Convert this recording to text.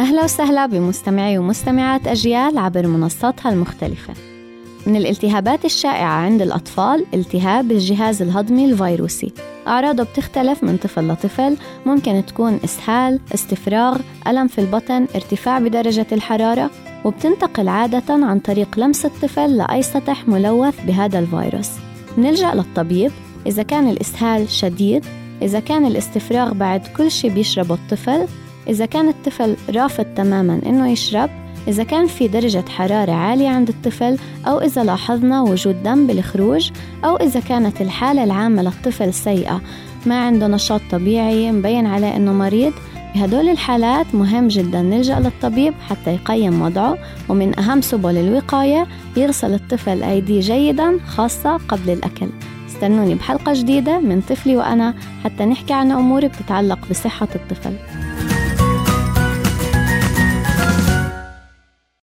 أهلا وسهلا بمستمعي ومستمعات أجيال عبر منصاتها المختلفة. من الالتهابات الشائعة عند الأطفال التهاب الجهاز الهضمي الفيروسي. أعراضه بتختلف من طفل لطفل ممكن تكون إسهال، استفراغ، ألم في البطن، ارتفاع بدرجة الحرارة وبتنتقل عادة عن طريق لمس الطفل لأي سطح ملوث بهذا الفيروس. نلجأ للطبيب إذا كان الإسهال شديد إذا كان الاستفراغ بعد كل شيء بيشربه الطفل إذا كان الطفل رافض تماما إنه يشرب إذا كان في درجة حرارة عالية عند الطفل أو إذا لاحظنا وجود دم بالخروج أو إذا كانت الحالة العامة للطفل سيئة. ما عنده نشاط طبيعي مبين عليه إنه مريض. بهدول الحالات مهم جدا نلجأ للطبيب حتى يقيم وضعه ومن أهم سبل الوقاية يغسل الطفل أيديه جيدا خاصة قبل الأكل. استنوني بحلقة جديدة من طفلي وأنا حتى نحكي عن أمور بتتعلق بصحة الطفل.